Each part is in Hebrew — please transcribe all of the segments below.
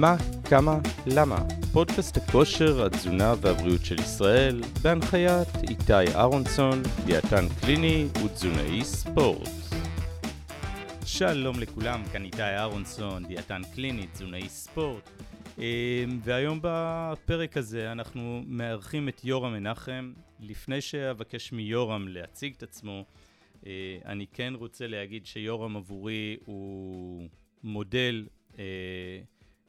מה, כמה, למה? פודקאסט הכושר, התזונה והבריאות של ישראל, בהנחיית איתי אהרונסון, דיאטן קליני ותזונאי ספורט. שלום לכולם, כאן איתי אהרונסון, דיאטן קליני, תזונאי ספורט. אמ, והיום בפרק הזה אנחנו מארחים את יורם מנחם. לפני שאבקש מיורם להציג את עצמו, אה, אני כן רוצה להגיד שיורם עבורי הוא מודל, אה,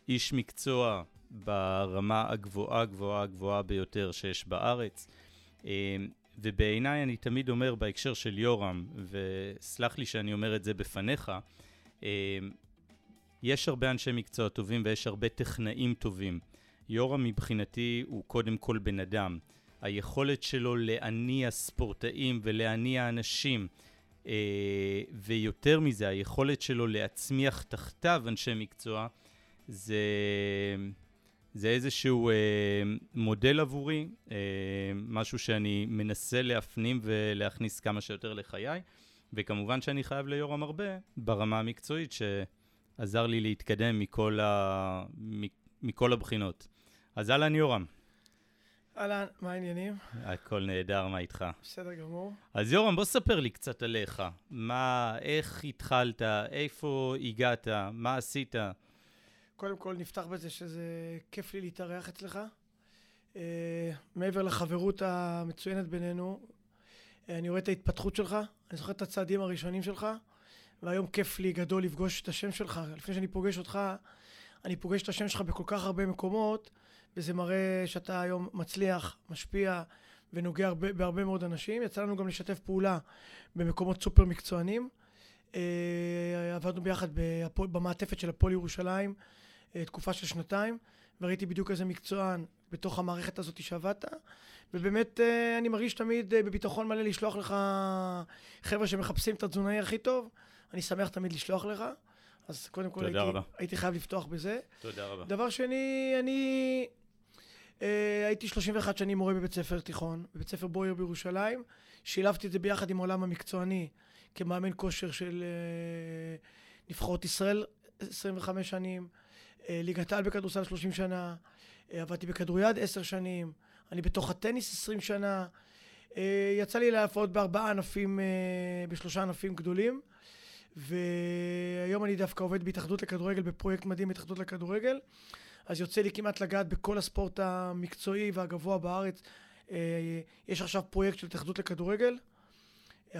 איש מקצוע ברמה הגבוהה גבוהה גבוהה ביותר שיש בארץ. אה, ובעיניי אני תמיד אומר בהקשר של יורם, וסלח לי שאני אומר את זה בפניך, יש הרבה אנשי מקצוע טובים ויש הרבה טכנאים טובים. יורם מבחינתי הוא קודם כל בן אדם. היכולת שלו להניע ספורטאים ולהניע אנשים, אה, ויותר מזה, היכולת שלו להצמיח תחתיו אנשי מקצוע, זה, זה איזשהו אה, מודל עבורי, אה, משהו שאני מנסה להפנים ולהכניס כמה שיותר לחיי, וכמובן שאני חייב ליורם הרבה ברמה המקצועית, שעזר לי להתקדם מכל, ה, מכל הבחינות. אז אהלן יורם. אהלן, מה העניינים? הכל נהדר, מה איתך? בסדר גמור. אז יורם, בוא ספר לי קצת עליך. מה, איך התחלת, איפה הגעת, מה עשית? קודם כל נפתח בזה שזה כיף לי להתארח אצלך. Uh, מעבר לחברות המצוינת בינינו, uh, אני רואה את ההתפתחות שלך, אני זוכר את הצעדים הראשונים שלך, והיום כיף לי גדול לפגוש את השם שלך. לפני שאני פוגש אותך, אני פוגש את השם שלך בכל כך הרבה מקומות, וזה מראה שאתה היום מצליח, משפיע ונוגע הרבה, בהרבה מאוד אנשים. יצא לנו גם לשתף פעולה במקומות סופר מקצוענים. Uh, עבדנו ביחד במעטפת של הפועל ירושלים תקופה של שנתיים, וראיתי בדיוק איזה מקצוען בתוך המערכת הזאת שעבדת, ובאמת uh, אני מרגיש תמיד uh, בביטחון מלא לשלוח לך חבר'ה שמחפשים את התזונאי הכי טוב, אני שמח תמיד לשלוח לך. אז קודם כל הייתי, הייתי חייב לפתוח בזה. תודה רבה. דבר שני, אני אה, הייתי 31 שנים מורה בבית ספר תיכון, בבית ספר בויר בירושלים. שילבתי את זה ביחד עם העולם המקצועני כמאמן כושר של אה, נבחרות ישראל 25 שנים, אה, ליגת העל בכדורסל 30 שנה, אה, עבדתי בכדוריד 10 שנים, אני בתוך הטניס 20 שנה. אה, יצא לי להפעות בארבעה ענפים, אה, בשלושה ענפים גדולים. והיום אני דווקא עובד בהתאחדות לכדורגל, בפרויקט מדהים בהתאחדות לכדורגל. אז יוצא לי כמעט לגעת בכל הספורט המקצועי והגבוה בארץ. אה, יש עכשיו פרויקט של התאחדות לכדורגל,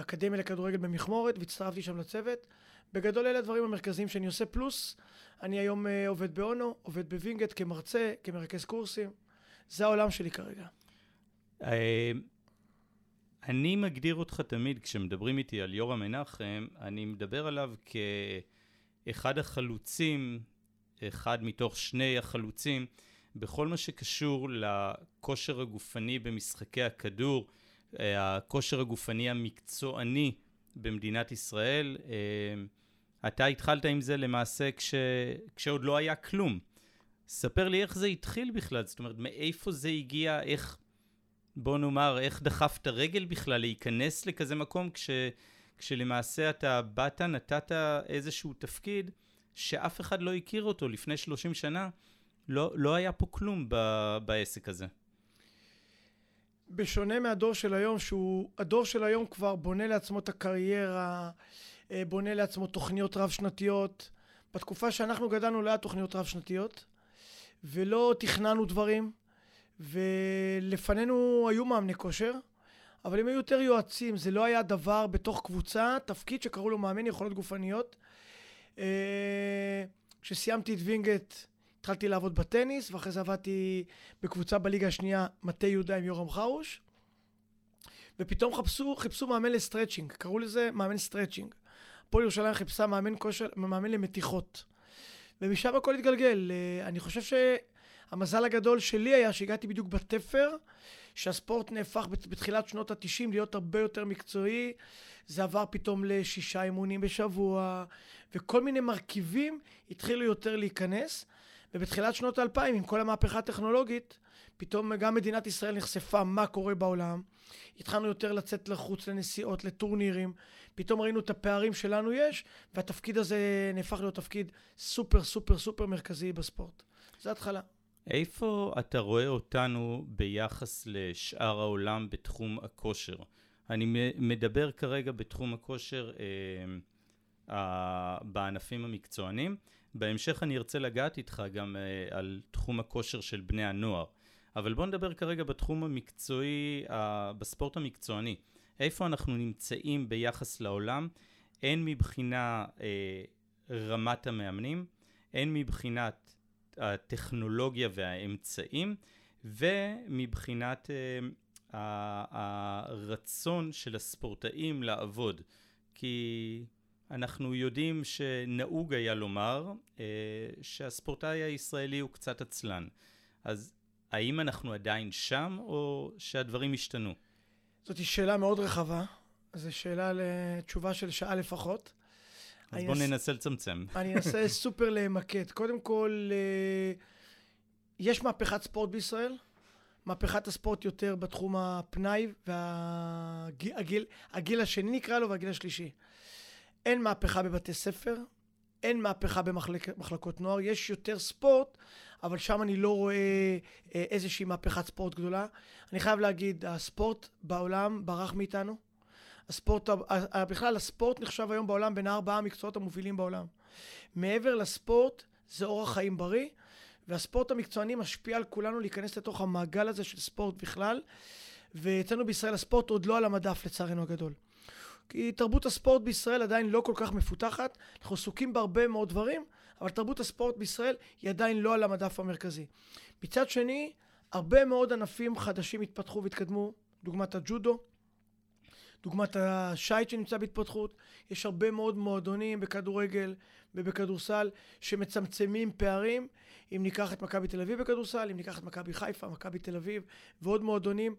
אקדמיה לכדורגל במכמורת, והצטרפתי שם לצוות. בגדול אלה הדברים המרכזיים שאני עושה, פלוס אני היום אה, עובד באונו, עובד בווינגייט כמרצה, כמרכז קורסים. זה העולם שלי כרגע. אה, אני מגדיר אותך תמיד, כשמדברים איתי על יורם מנחם, אני מדבר עליו כאחד החלוצים, אחד מתוך שני החלוצים, בכל מה שקשור לכושר הגופני במשחקי הכדור, הכושר הגופני המקצועני במדינת ישראל. אה, אתה התחלת עם זה למעשה כש, כשעוד לא היה כלום. ספר לי איך זה התחיל בכלל, זאת אומרת, מאיפה זה הגיע, איך... בוא נאמר, איך דחפת רגל בכלל להיכנס לכזה מקום כש, כשלמעשה אתה באת, נתת איזשהו תפקיד שאף אחד לא הכיר אותו לפני 30 שנה, לא, לא היה פה כלום ב, בעסק הזה. בשונה מהדור של היום, שהוא, הדור של היום כבר בונה לעצמו את הקריירה, אה, בונה לעצמו תוכניות רב-שנתיות. בתקופה שאנחנו גדלנו לא היה תוכניות רב-שנתיות, ולא תכננו דברים. ולפנינו היו מאמני כושר, אבל הם היו יותר יועצים, זה לא היה דבר בתוך קבוצה, תפקיד שקראו לו מאמן יכולות גופניות. אה, כשסיימתי את וינגייט התחלתי לעבוד בטניס, ואחרי זה עבדתי בקבוצה בליגה השנייה, מטה יהודה עם יורם חרוש, ופתאום חפשו, חיפשו מאמן ל stretching, קראו לזה מאמן stretching. הפועל ירושלים חיפשה מאמן כושר, מאמן למתיחות. ומשם הכל התגלגל. אה, אני חושב ש... המזל הגדול שלי היה שהגעתי בדיוק בתפר, שהספורט נהפך בתחילת שנות התשעים להיות הרבה יותר מקצועי. זה עבר פתאום לשישה אימונים בשבוע, וכל מיני מרכיבים התחילו יותר להיכנס. ובתחילת שנות האלפיים, עם כל המהפכה הטכנולוגית, פתאום גם מדינת ישראל נחשפה מה קורה בעולם. התחלנו יותר לצאת לחוץ לנסיעות, לטורנירים. פתאום ראינו את הפערים שלנו יש, והתפקיד הזה נהפך להיות תפקיד סופר סופר סופר מרכזי בספורט. זו התחלה. איפה אתה רואה אותנו ביחס לשאר העולם בתחום הכושר? אני מדבר כרגע בתחום הכושר אה, אה, בענפים המקצוענים. בהמשך אני ארצה לגעת איתך גם אה, על תחום הכושר של בני הנוער. אבל בוא נדבר כרגע בתחום המקצועי, אה, בספורט המקצועני. איפה אנחנו נמצאים ביחס לעולם, הן מבחינה אה, רמת המאמנים, הן מבחינת הטכנולוגיה והאמצעים, ומבחינת אה, הרצון של הספורטאים לעבוד. כי אנחנו יודעים שנהוג היה לומר אה, שהספורטאי הישראלי הוא קצת עצלן. אז האם אנחנו עדיין שם, או שהדברים השתנו? זאת שאלה מאוד רחבה. זו שאלה לתשובה של שעה לפחות. אז בואו ננסה לצמצם. אני אנסה סופר למקד. קודם כל, אה, יש מהפכת ספורט בישראל. מהפכת הספורט יותר בתחום הפנאי והגיל הגיל השני נקרא לו והגיל השלישי. אין מהפכה בבתי ספר, אין מהפכה במחלקות נוער, יש יותר ספורט, אבל שם אני לא רואה אה, איזושהי מהפכת ספורט גדולה. אני חייב להגיד, הספורט בעולם ברח מאיתנו. הספורט, בכלל הספורט נחשב היום בעולם בין הארבעה המקצועות המובילים בעולם. מעבר לספורט, זה אורח חיים בריא, והספורט המקצועני משפיע על כולנו להיכנס לתוך המעגל הזה של ספורט בכלל, ואצלנו בישראל הספורט עוד לא על המדף לצערנו הגדול. כי תרבות הספורט בישראל עדיין לא כל כך מפותחת, אנחנו עסוקים בהרבה מאוד דברים, אבל תרבות הספורט בישראל היא עדיין לא על המדף המרכזי. מצד שני, הרבה מאוד ענפים חדשים התפתחו והתקדמו, דוגמת הג'ודו, דוגמת השייט שנמצא בהתפתחות, יש הרבה מאוד מועדונים בכדורגל ובכדורסל שמצמצמים פערים. אם ניקח את מכבי תל אביב בכדורסל, אם ניקח את מכבי חיפה, מכבי תל אביב ועוד מועדונים.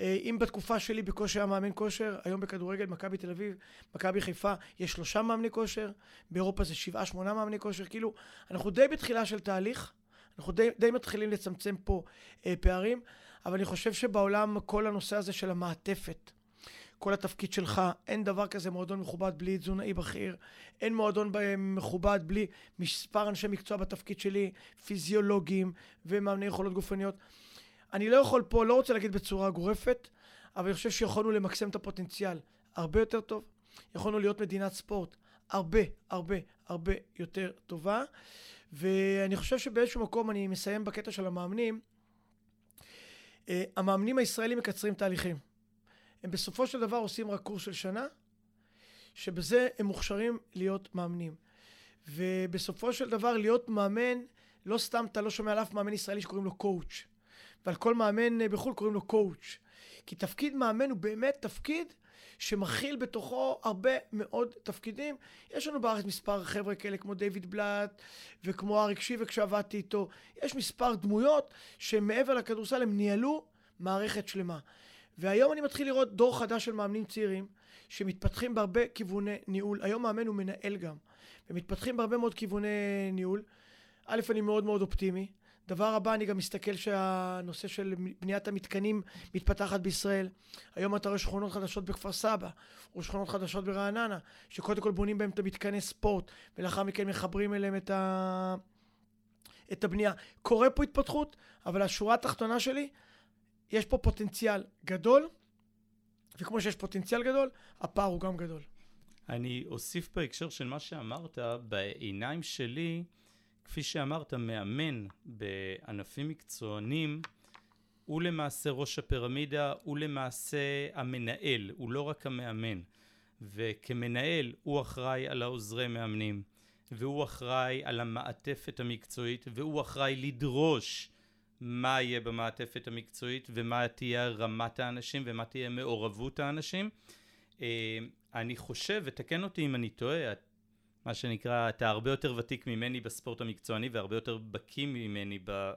אה, אם בתקופה שלי בקושי היה מאמן כושר, היום בכדורגל, מכבי תל אביב, מכבי חיפה, יש שלושה מאמני כושר, באירופה זה שבעה, שמונה מאמני כושר, כאילו, אנחנו די בתחילה של תהליך, אנחנו די, די מתחילים לצמצם פה אה, פערים, אבל אני חושב שבעולם כל הנושא הזה של המעטפת, כל התפקיד שלך, אין דבר כזה מועדון מכובד בלי תזונאי בכיר, אין מועדון מכובד בלי מספר אנשי מקצוע בתפקיד שלי, פיזיולוגים ומאמני יכולות גופניות. אני לא יכול פה, לא רוצה להגיד בצורה גורפת, אבל אני חושב שיכולנו למקסם את הפוטנציאל הרבה יותר טוב. יכולנו להיות מדינת ספורט הרבה, הרבה, הרבה יותר טובה. ואני חושב שבאיזשהו מקום, אני מסיים בקטע של המאמנים, uh, המאמנים הישראלים מקצרים תהליכים. הם בסופו של דבר עושים רק קורס של שנה, שבזה הם מוכשרים להיות מאמנים. ובסופו של דבר להיות מאמן, לא סתם אתה לא שומע על אף מאמן ישראלי שקוראים לו coach. ועל כל מאמן בחו"ל קוראים לו coach. כי תפקיד מאמן הוא באמת תפקיד שמכיל בתוכו הרבה מאוד תפקידים. יש לנו בארץ מספר חבר'ה כאלה כמו דיוויד בלאט וכמו אריק שיבק שעבדתי איתו. יש מספר דמויות שמעבר לכדורסל הם ניהלו מערכת שלמה. והיום אני מתחיל לראות דור חדש של מאמנים צעירים שמתפתחים בהרבה כיווני ניהול. היום מאמן הוא מנהל גם, ומתפתחים בהרבה מאוד כיווני ניהול. א', אני מאוד מאוד אופטימי. דבר הבא, אני גם מסתכל שהנושא של בניית המתקנים מתפתחת בישראל. היום אתה רואה שכונות חדשות בכפר סבא, או שכונות חדשות ברעננה, שקודם כל בונים בהם את המתקני ספורט, ולאחר מכן מחברים אליהם את, ה... את הבנייה. קורה פה התפתחות, אבל השורה התחתונה שלי, יש פה פוטנציאל גדול, וכמו שיש פוטנציאל גדול, הפער הוא גם גדול. אני אוסיף בהקשר של מה שאמרת, בעיניים שלי, כפי שאמרת, מאמן בענפים מקצוענים, הוא למעשה ראש הפירמידה, הוא למעשה המנהל, הוא לא רק המאמן. וכמנהל הוא אחראי על העוזרי מאמנים, והוא אחראי על המעטפת המקצועית, והוא אחראי לדרוש מה יהיה במעטפת המקצועית ומה תהיה רמת האנשים ומה תהיה מעורבות האנשים. אה, אני חושב, ותקן אותי אם אני טועה, מה שנקרא, אתה הרבה יותר ותיק ממני בספורט המקצועני והרבה יותר בקיא ממני ב,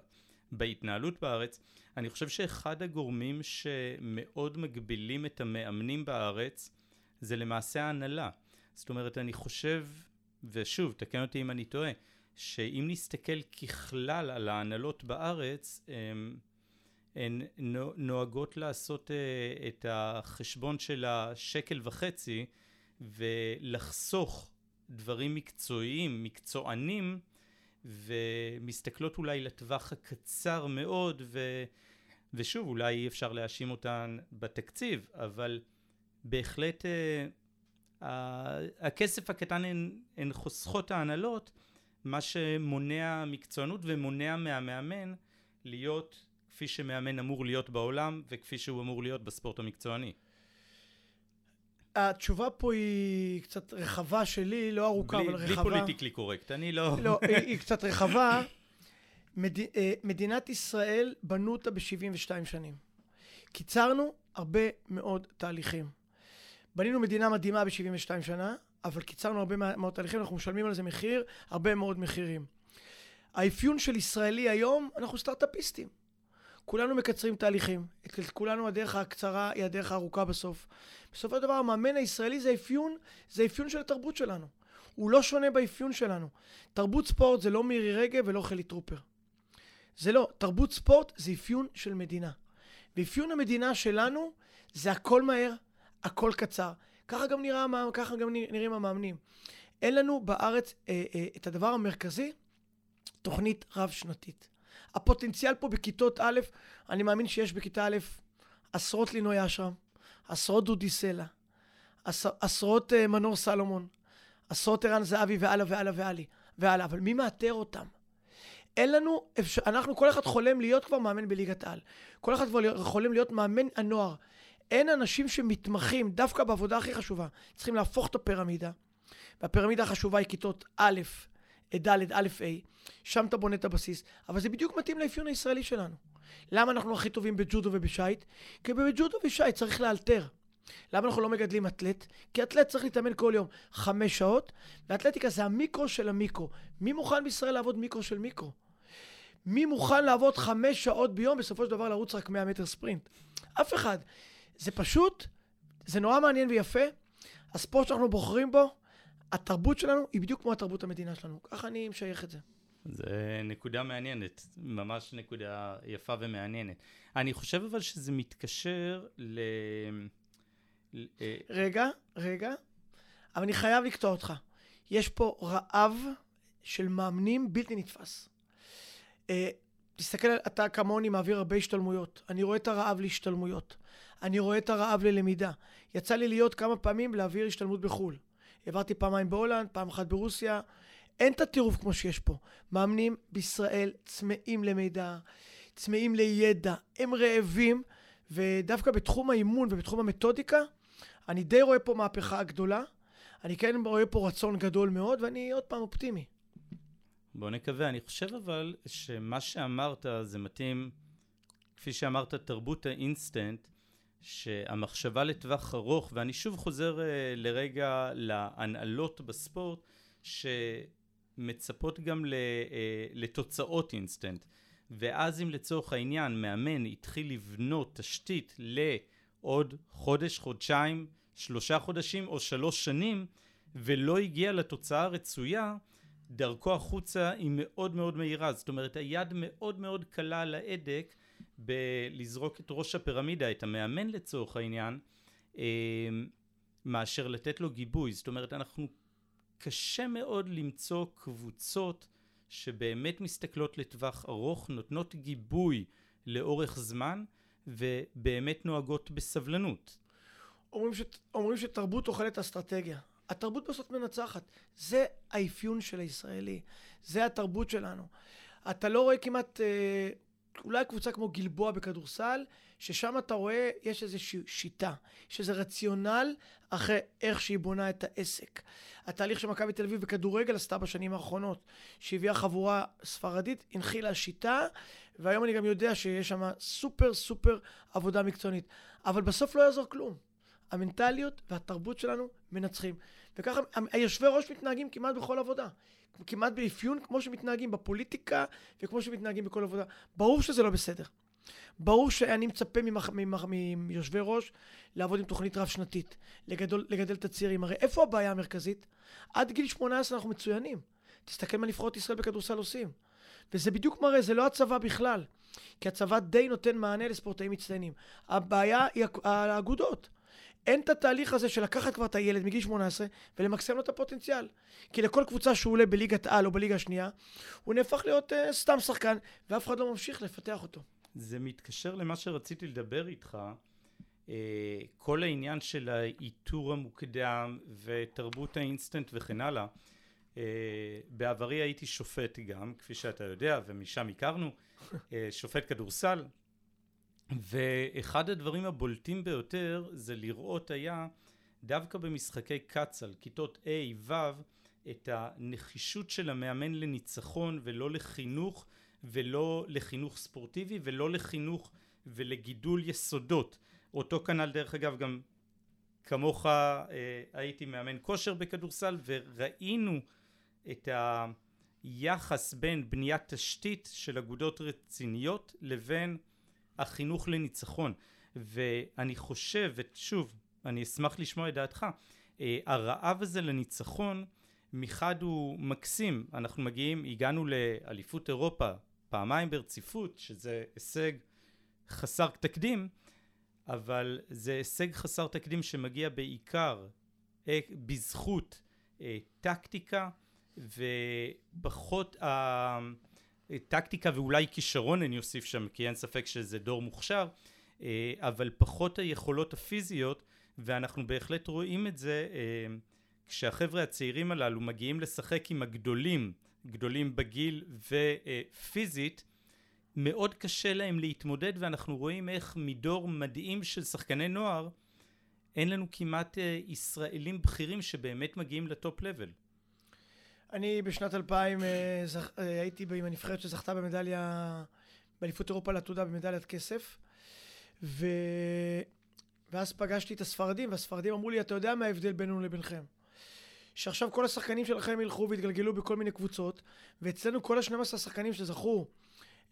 בהתנהלות בארץ. אני חושב שאחד הגורמים שמאוד מגבילים את המאמנים בארץ זה למעשה ההנהלה. זאת אומרת, אני חושב, ושוב, תקן אותי אם אני טועה, שאם נסתכל ככלל על ההנהלות בארץ, הן, הן נוהגות לעשות אה, את החשבון של השקל וחצי ולחסוך דברים מקצועיים, מקצוענים, ומסתכלות אולי לטווח הקצר מאוד, ו, ושוב, אולי אי אפשר להאשים אותן בתקציב, אבל בהחלט אה, הכסף הקטן הן חוסכות ההנהלות, מה שמונע מקצוענות ומונע מהמאמן להיות כפי שמאמן אמור להיות בעולם וכפי שהוא אמור להיות בספורט המקצועני. התשובה פה היא קצת רחבה שלי, לא ארוכה, בלי, אבל בלי רחבה. בלי פוליטיקלי קורקט, אני לא... לא, היא, היא קצת רחבה. מד... אה, מדינת ישראל, בנו אותה ב-72 שנים. קיצרנו הרבה מאוד תהליכים. בנינו מדינה מדהימה ב-72 שנה, אבל קיצרנו הרבה מאוד תהליכים, אנחנו משלמים על זה מחיר, הרבה מאוד מחירים. האפיון של ישראלי היום, אנחנו סטארט-אפיסטים. כולנו מקצרים תהליכים. אצל כולנו הדרך הקצרה היא הדרך הארוכה בסוף. בסופו של דבר המאמן הישראלי זה אפיון, זה אפיון של התרבות שלנו. הוא לא שונה באפיון שלנו. תרבות ספורט זה לא מירי רגב ולא חילי טרופר. זה לא. תרבות ספורט זה אפיון של מדינה. ואפיון המדינה שלנו זה הכל מהר, הכל קצר. ככה גם, נראה, ככה גם נראים המאמנים. אין לנו בארץ אה, אה, את הדבר המרכזי, תוכנית רב-שנתית. הפוטנציאל פה בכיתות א', אני מאמין שיש בכיתה א' עשרות לינוי אשרם, עשרות דודי סלע, עשר, עשרות uh, מנור סלומון, עשרות ערן זהבי והלאה והלאה והלאה והלאה, אבל מי מאתר אותם? אין לנו, אפשר, אנחנו, כל אחד חולם להיות כבר מאמן בליגת העל. כל אחד כבר חולם להיות מאמן הנוער. אין אנשים שמתמחים דווקא בעבודה הכי חשובה. צריכים להפוך את הפירמידה. והפירמידה החשובה היא כיתות א', ד', א', ה', שם אתה בונה את הבסיס. אבל זה בדיוק מתאים לאפיון הישראלי שלנו. למה אנחנו הכי טובים בג'ודו ובשייט? כי בג'ודו ובשייט צריך לאלתר. למה אנחנו לא מגדלים אתלט? כי אתלט צריך להתאמן כל יום חמש שעות, ואתלטיקה זה המיקרו של המיקרו. מי מוכן בישראל לעבוד מיקרו של מיקרו? מי מוכן לעבוד חמש שעות ביום, בסופו של דבר לרוץ רק 100 מטר ספרינט? אף אחד. זה פשוט, זה נורא מעניין ויפה. הספורט שאנחנו בוחרים בו, התרבות שלנו היא בדיוק כמו התרבות המדינה שלנו. ככה אני משייך את זה. זה נקודה מעניינת, ממש נקודה יפה ומעניינת. אני חושב אבל שזה מתקשר ל... אה, רגע, רגע, אבל אני חייב לקטוע אותך. יש פה רעב של מאמנים בלתי נתפס. תסתכל, אתה כמוני מעביר הרבה השתלמויות. אני רואה את הרעב להשתלמויות. אני רואה את הרעב ללמידה. יצא לי להיות כמה פעמים להעביר השתלמות בחו"ל. העברתי פעמיים בהולנד, פעם אחת ברוסיה. אין את הטירוף כמו שיש פה. מאמנים בישראל צמאים למידע, צמאים לידע, הם רעבים, ודווקא בתחום האימון ובתחום המתודיקה, אני די רואה פה מהפכה גדולה. אני כן רואה פה רצון גדול מאוד, ואני עוד פעם אופטימי. בוא נקווה. אני חושב אבל שמה שאמרת זה מתאים, כפי שאמרת, תרבות האינסטנט, שהמחשבה לטווח ארוך, ואני שוב חוזר אה, לרגע להנהלות בספורט, שמצפות גם אה, לתוצאות אינסטנט. ואז אם לצורך העניין מאמן התחיל לבנות תשתית לעוד חודש, חודשיים, שלושה חודשים או שלוש שנים, ולא הגיע לתוצאה הרצויה, דרכו החוצה היא מאוד מאוד מהירה. זאת אומרת, היד מאוד מאוד קלה על ההדק בלזרוק את ראש הפירמידה, את המאמן לצורך העניין, אה, מאשר לתת לו גיבוי. זאת אומרת, אנחנו, קשה מאוד למצוא קבוצות שבאמת מסתכלות לטווח ארוך, נותנות גיבוי לאורך זמן, ובאמת נוהגות בסבלנות. אומרים, ש... אומרים שתרבות אוכלת אסטרטגיה. התרבות בסוף מנצחת. זה האפיון של הישראלי. זה התרבות שלנו. אתה לא רואה כמעט... אה, אולי קבוצה כמו גלבוע בכדורסל, ששם אתה רואה, יש איזושהי שיטה, יש איזה רציונל אחרי איך שהיא בונה את העסק. התהליך שמכבי תל אביב בכדורגל עשתה בשנים האחרונות, שהביאה חבורה ספרדית, הנחילה שיטה, והיום אני גם יודע שיש שם סופר סופר עבודה מקצוענית. אבל בסוף לא יעזור כלום. המנטליות והתרבות שלנו מנצחים. וככה היושבי ראש מתנהגים כמעט בכל עבודה. כמעט באפיון כמו שמתנהגים בפוליטיקה וכמו שמתנהגים בכל עבודה. ברור שזה לא בסדר. ברור שאני מצפה מיושבי ראש לעבוד עם תוכנית רב-שנתית, לגדל, לגדל את הצעירים. הרי איפה הבעיה המרכזית? עד גיל 18 אנחנו מצוינים. תסתכל מה נבחרות ישראל בכדורסל עושים. וזה בדיוק מראה, זה לא הצבא בכלל. כי הצבא די נותן מענה לספורטאים מצטיינים. הבעיה היא האגודות. אין את התהליך הזה של לקחת כבר את הילד מגיל 18 ולמקסם לו את הפוטנציאל. כי לכל קבוצה שהוא עולה בליגת על או בליגה השנייה, הוא נהפך להיות uh, סתם שחקן, ואף אחד לא ממשיך לפתח אותו. זה מתקשר למה שרציתי לדבר איתך. Uh, כל העניין של האיתור המוקדם ותרבות האינסטנט וכן הלאה. Uh, בעברי הייתי שופט גם, כפי שאתה יודע, ומשם הכרנו, שופט כדורסל, ואחד הדברים הבולטים ביותר זה לראות היה דווקא במשחקי קצ"ל, כיתות A, ו', את הנחישות של המאמן לניצחון ולא לחינוך ולא לחינוך ספורטיבי ולא לחינוך ולגידול יסודות. אותו כנ"ל דרך אגב גם כמוך אה, הייתי מאמן כושר בכדורסל וראינו את היחס בין בניית תשתית של אגודות רציניות לבין החינוך לניצחון. ואני חושב ושוב אני אשמח לשמוע את דעתך אה, הרעב הזה לניצחון מחד הוא מקסים. אנחנו מגיעים הגענו לאליפות אירופה פעמיים ברציפות שזה הישג חסר תקדים אבל זה הישג חסר תקדים שמגיע בעיקר אה, בזכות אה, טקטיקה ופחות טקטיקה ואולי כישרון אני אוסיף שם כי אין ספק שזה דור מוכשר אה, אבל פחות היכולות הפיזיות ואנחנו בהחלט רואים את זה אה, כשהחבר'ה הצעירים הללו מגיעים לשחק עם הגדולים גדולים בגיל ופיזית מאוד קשה להם להתמודד ואנחנו רואים איך מדור מדהים של שחקני נוער אין לנו כמעט אה, ישראלים בכירים שבאמת מגיעים לטופ לבל אני בשנת 2000 אה. אה, הייתי עם הנבחרת שזכתה במדליה, באליפות אירופה לעתודה במדליית כסף. ו... ואז פגשתי את הספרדים, והספרדים אמרו לי, אתה יודע מה ההבדל בינינו לבינכם? שעכשיו כל השחקנים שלכם ילכו ויתגלגלו בכל מיני קבוצות, ואצלנו כל ה-12 השחקנים שזכו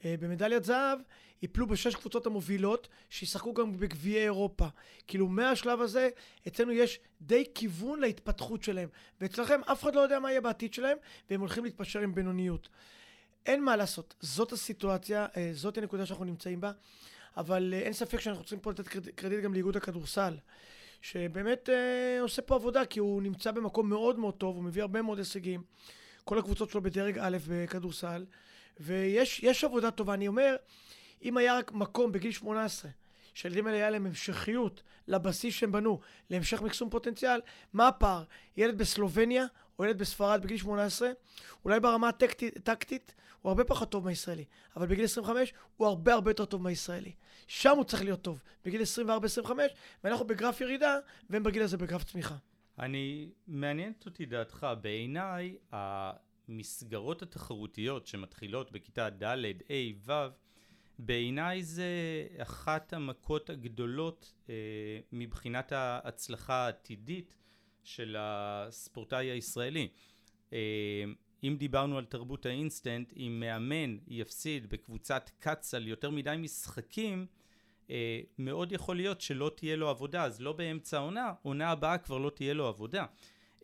במדליית זהב, ייפלו בשש קבוצות המובילות, שישחקו גם בגביעי אירופה. כאילו, מהשלב הזה, אצלנו יש די כיוון להתפתחות שלהם. ואצלכם, אף אחד לא יודע מה יהיה בעתיד שלהם, והם הולכים להתפשר עם בינוניות. אין מה לעשות, זאת הסיטואציה, אה, זאת הנקודה שאנחנו נמצאים בה, אבל אה, אין ספק שאנחנו צריכים פה לתת קרדיט גם לאיגוד הכדורסל. שבאמת אה, עושה פה עבודה, כי הוא נמצא במקום מאוד מאוד טוב, הוא מביא הרבה מאוד הישגים. כל הקבוצות שלו בדרג א' בכדורסל, ויש עבודה טובה. אני אומר, אם היה רק מקום בגיל 18, שהילדים האלה היה להם המשכיות לבסיס שהם בנו, להמשך מקסום פוטנציאל, מה הפער? ילד בסלובניה או ילד בספרד בגיל 18, אולי ברמה הטקטית הוא הרבה פחות טוב מהישראלי, אבל בגיל 25 הוא הרבה הרבה יותר טוב מהישראלי. שם הוא צריך להיות טוב, בגיל 24-25, ואנחנו בגרף ירידה, והם בגיל הזה בגרף צמיחה. אני, מעניינת אותי דעתך, בעיניי המסגרות התחרותיות שמתחילות בכיתה ד', ה', ו', בעיניי זה אחת המכות הגדולות אה, מבחינת ההצלחה העתידית של הספורטאי הישראלי. אה, אם דיברנו על תרבות האינסטנט, אם מאמן יפסיד בקבוצת קצ"ל יותר מדי משחקים, אה, מאוד יכול להיות שלא תהיה לו עבודה, אז לא באמצע העונה, עונה הבאה כבר לא תהיה לו עבודה.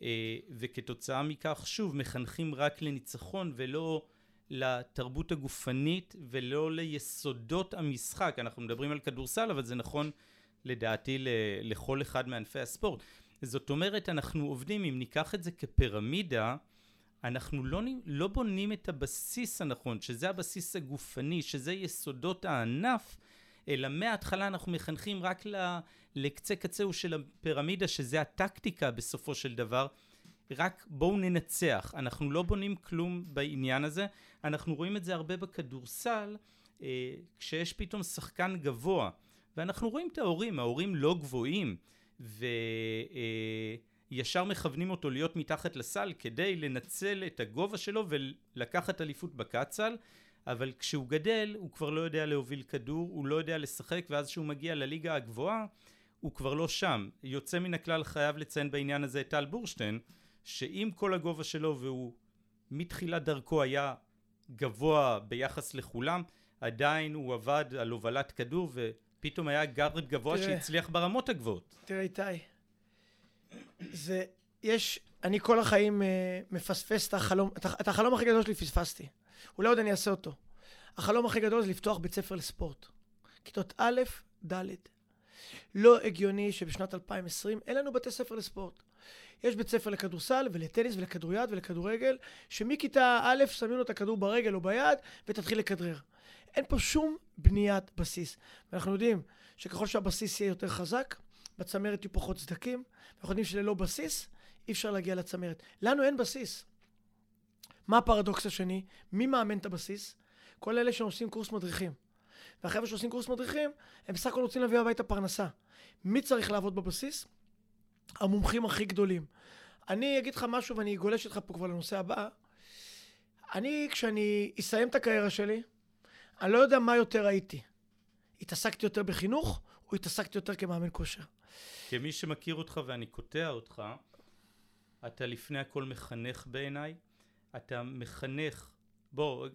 אה, וכתוצאה מכך, שוב, מחנכים רק לניצחון ולא לתרבות הגופנית ולא ליסודות המשחק. אנחנו מדברים על כדורסל, אבל זה נכון לדעתי לכל אחד מענפי הספורט. זאת אומרת, אנחנו עובדים, אם ניקח את זה כפירמידה, אנחנו לא, לא בונים את הבסיס הנכון, שזה הבסיס הגופני, שזה יסודות הענף, אלא מההתחלה אנחנו מחנכים רק לקצה קצהו של הפירמידה, שזה הטקטיקה בסופו של דבר. רק בואו ננצח. אנחנו לא בונים כלום בעניין הזה. אנחנו רואים את זה הרבה בכדורסל, אה, כשיש פתאום שחקן גבוה. ואנחנו רואים את ההורים, ההורים לא גבוהים, וישר אה, מכוונים אותו להיות מתחת לסל כדי לנצל את הגובה שלו ולקחת אליפות בקצ"ל. אבל כשהוא גדל הוא כבר לא יודע להוביל כדור, הוא לא יודע לשחק ואז כשהוא מגיע לליגה הגבוהה הוא כבר לא שם. יוצא מן הכלל חייב לציין בעניין הזה את טל בורשטיין שעם כל הגובה שלו והוא מתחילת דרכו היה גבוה ביחס לכולם עדיין הוא עבד על הובלת כדור ופתאום היה גארד גבוה תראה, שהצליח ברמות הגבוהות. תראה איתי, זה יש, אני כל החיים uh, מפספס את החלום, את החלום הכי גדול שלי פספסתי. אולי עוד אני אעשה אותו. החלום הכי גדול זה לפתוח בית ספר לספורט. כיתות א', ד'. לא הגיוני שבשנת 2020 אין לנו בתי ספר לספורט. יש בית ספר לכדורסל ולטניס ולכדוריד ולכדורגל, שמכיתה א' שמים לו את הכדור ברגל או ביד ותתחיל לכדרר. אין פה שום בניית בסיס. ואנחנו יודעים שככל שהבסיס יהיה יותר חזק, בצמרת יהיו פחות סדקים, ואנחנו יודעים שללא בסיס אי אפשר להגיע לצמרת. לנו אין בסיס. מה הפרדוקס השני? מי מאמן את הבסיס? כל אלה שעושים קורס מדריכים. והחבר'ה שעושים קורס מדריכים, הם בסך הכל רוצים להביא הביתה פרנסה. מי צריך לעבוד בבסיס? המומחים הכי גדולים. אני אגיד לך משהו ואני אגולש איתך פה כבר לנושא הבא. אני, כשאני אסיים את הקריירה שלי, אני לא יודע מה יותר הייתי. התעסקתי יותר בחינוך, או התעסקתי יותר כמאמן כושר? כמי שמכיר אותך ואני קוטע אותך, אתה לפני הכל מחנך בעיניי. אתה מחנך, בוא,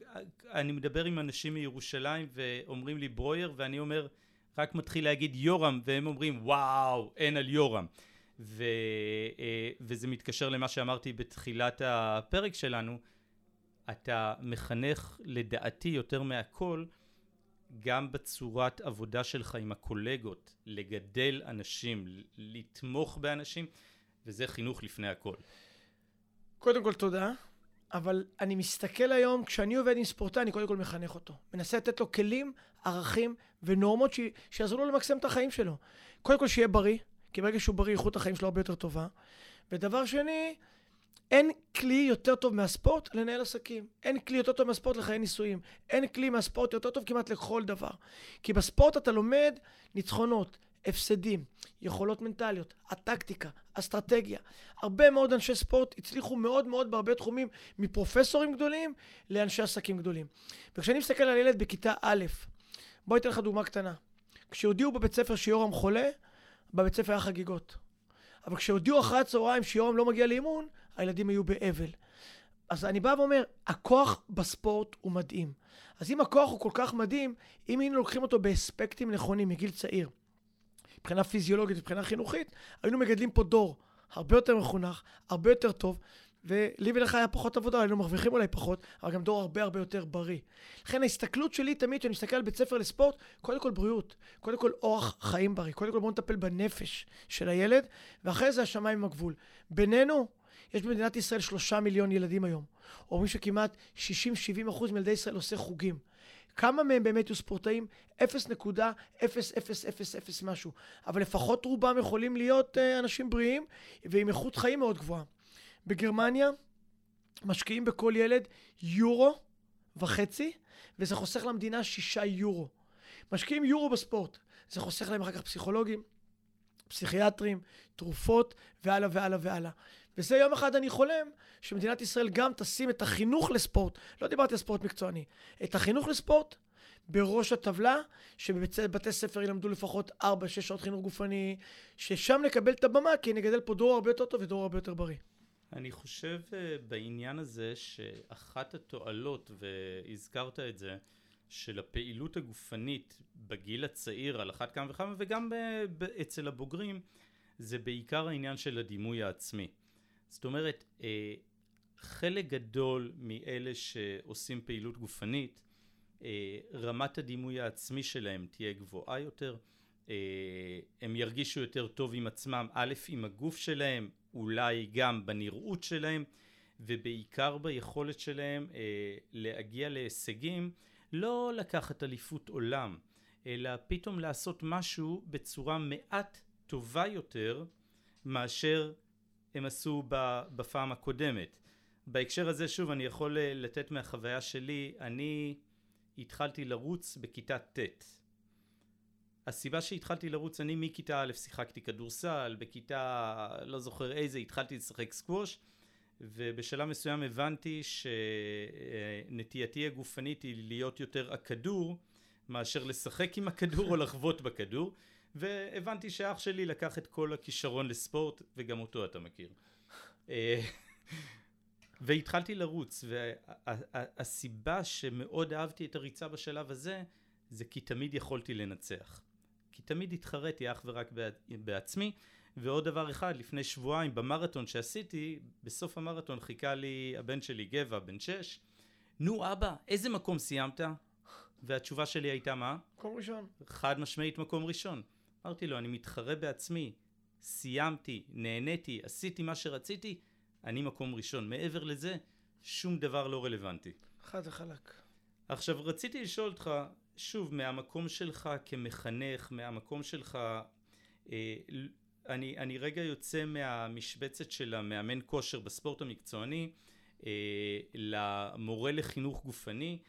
אני מדבר עם אנשים מירושלים ואומרים לי ברויר, ואני אומר, רק מתחיל להגיד יורם, והם אומרים, וואו, אין על יורם. ו, אה, וזה מתקשר למה שאמרתי בתחילת הפרק שלנו, אתה מחנך לדעתי יותר מהכל גם בצורת עבודה שלך עם הקולגות, לגדל אנשים, לתמוך באנשים, וזה חינוך לפני הכל. קודם כל תודה, אבל אני מסתכל היום, כשאני עובד עם ספורטאי, אני קודם כל מחנך אותו. מנסה לתת לו כלים, ערכים ונורמות ש... שיעזרו לו למקסם את החיים שלו. קודם כל שיהיה בריא, כי ברגע שהוא בריא, איכות החיים שלו הרבה יותר טובה. ודבר שני, אין כלי יותר טוב מהספורט לנהל עסקים. אין כלי יותר טוב מהספורט לחיי נישואים. אין כלי מהספורט יותר טוב כמעט לכל דבר. כי בספורט אתה לומד ניצחונות, הפסדים, יכולות מנטליות, הטקטיקה, אסטרטגיה. הרבה מאוד אנשי ספורט הצליחו מאוד מאוד בהרבה תחומים, מפרופסורים גדולים לאנשי עסקים גדולים. וכשאני מסתכל על ילד בכיתה א', בוא אתן לך דוגמה קטנה. כשהודיעו בבית ספר שיורם חולה, בבית ספר היה חגיגות. אבל כשהודיעו אחרי הצהריים שיורם לא מגיע לאימון, הילדים היו באבל. אז אני בא ואומר, הכוח בספורט הוא מדהים. אז אם הכוח הוא כל כך מדהים, אם היינו לוקחים אותו באספקטים נכונים מגיל צעיר, מבחינה פיזיולוגית, מבחינה חינוכית, היינו מגדלים פה דור הרבה יותר מחונך, הרבה יותר טוב, ולי ולך היה פחות עבודה, היינו מרוויחים אולי פחות, אבל גם דור הרבה הרבה יותר בריא. לכן ההסתכלות שלי תמיד, כשאני מסתכל על בית ספר לספורט, קודם כל בריאות, קודם כל אורח חיים בריא, קודם כל בואו נטפל בנפש של הילד, ואחרי זה השמיים עם הגבול. בינינו, יש במדינת ישראל שלושה מיליון ילדים היום. אומרים שכמעט 60-70 אחוז מילדי ישראל עושה חוגים. כמה מהם באמת יהיו ספורטאים? 0.0000 משהו. אבל לפחות רובם יכולים להיות uh, אנשים בריאים ועם איכות חיים מאוד גבוהה. בגרמניה משקיעים בכל ילד יורו וחצי, וזה חוסך למדינה שישה יורו. משקיעים יורו בספורט. זה חוסך להם אחר כך פסיכולוגים, פסיכיאטרים, תרופות, והלאה והלאה והלאה. וזה יום אחד אני חולם שמדינת ישראל גם תשים את החינוך לספורט, לא דיברתי על ספורט מקצועני, את החינוך לספורט בראש הטבלה, שבבתי ספר ילמדו לפחות 4-6 שעות חינוך גופני, ששם נקבל את הבמה, כי נגדל פה דור הרבה יותר טוב ודור הרבה יותר בריא. אני חושב אה, בעניין הזה שאחת התועלות, והזכרת את זה, של הפעילות הגופנית בגיל הצעיר על אחת כמה וכמה וגם אצל הבוגרים זה בעיקר העניין של הדימוי העצמי. זאת אומרת, אה, חלק גדול מאלה שעושים פעילות גופנית, אה, רמת הדימוי העצמי שלהם תהיה גבוהה יותר, אה, הם ירגישו יותר טוב עם עצמם, א', עם הגוף שלהם, אולי גם בנראות שלהם, ובעיקר ביכולת שלהם להגיע להישגים, לא לקחת אליפות עולם, אלא פתאום לעשות משהו בצורה מעט טובה יותר מאשר הם עשו בפעם הקודמת. בהקשר הזה שוב אני יכול אה, לתת מהחוויה שלי, אני התחלתי לרוץ בכיתה ט'. הסיבה שהתחלתי לרוץ, אני מכיתה א' שיחקתי כדורסל, בכיתה לא זוכר איזה התחלתי לשחק סקווש ובשלב מסוים הבנתי שנטייתי הגופנית היא להיות יותר הכדור מאשר לשחק עם הכדור או לחבוט בכדור והבנתי שאח שלי לקח את כל הכישרון לספורט, וגם אותו אתה מכיר. אה, והתחלתי לרוץ, והסיבה שמאוד אהבתי את הריצה בשלב הזה, זה כי תמיד יכולתי לנצח. כי תמיד התחרתי אך ורק בעצמי, ועוד דבר אחד, לפני שבועיים במרתון שעשיתי, בסוף המרתון חיכה לי הבן שלי, גבע, בן שש, נו אבא, איזה מקום סיימת? והתשובה שלי הייתה מה? מקום ראשון. חד משמעית מקום ראשון. אמרתי לו, אני מתחרה בעצמי, סיימתי, נהניתי, עשיתי מה שרציתי, אני מקום ראשון. מעבר לזה, שום דבר לא רלוונטי. חד וחלק. עכשיו, רציתי לשאול אותך, שוב, מהמקום שלך כמחנך, מהמקום שלך, אה, אני, אני רגע יוצא מהמשבצת של המאמן כושר בספורט המקצועני, אה, למורה לחינוך גופני,